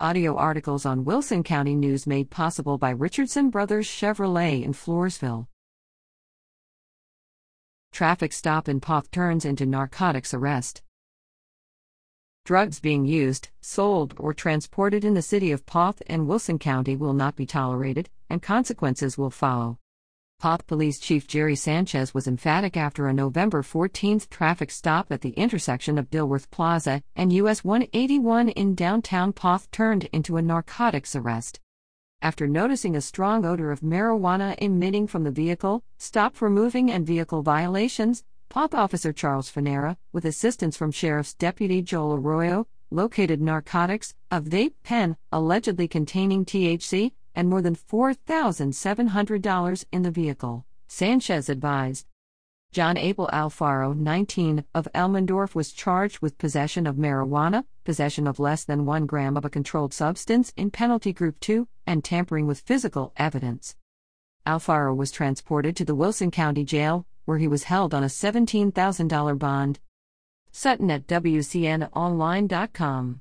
Audio articles on Wilson County News made possible by Richardson Brothers Chevrolet in Floresville. Traffic stop in Poth turns into narcotics arrest. Drugs being used, sold, or transported in the city of Poth and Wilson County will not be tolerated, and consequences will follow. Poth Police Chief Jerry Sanchez was emphatic after a November 14 traffic stop at the intersection of Dilworth Plaza and US 181 in downtown Poth turned into a narcotics arrest. After noticing a strong odor of marijuana emitting from the vehicle, stop for moving and vehicle violations, Poth Officer Charles Fanera, with assistance from Sheriff's Deputy Joel Arroyo, located narcotics, a vape pen allegedly containing THC, and more than $4,700 in the vehicle, Sanchez advised. John Abel Alfaro, 19, of Elmendorf was charged with possession of marijuana, possession of less than 1 gram of a controlled substance in Penalty Group 2, and tampering with physical evidence. Alfaro was transported to the Wilson County Jail, where he was held on a $17,000 bond. Sutton at WCNOnline.com.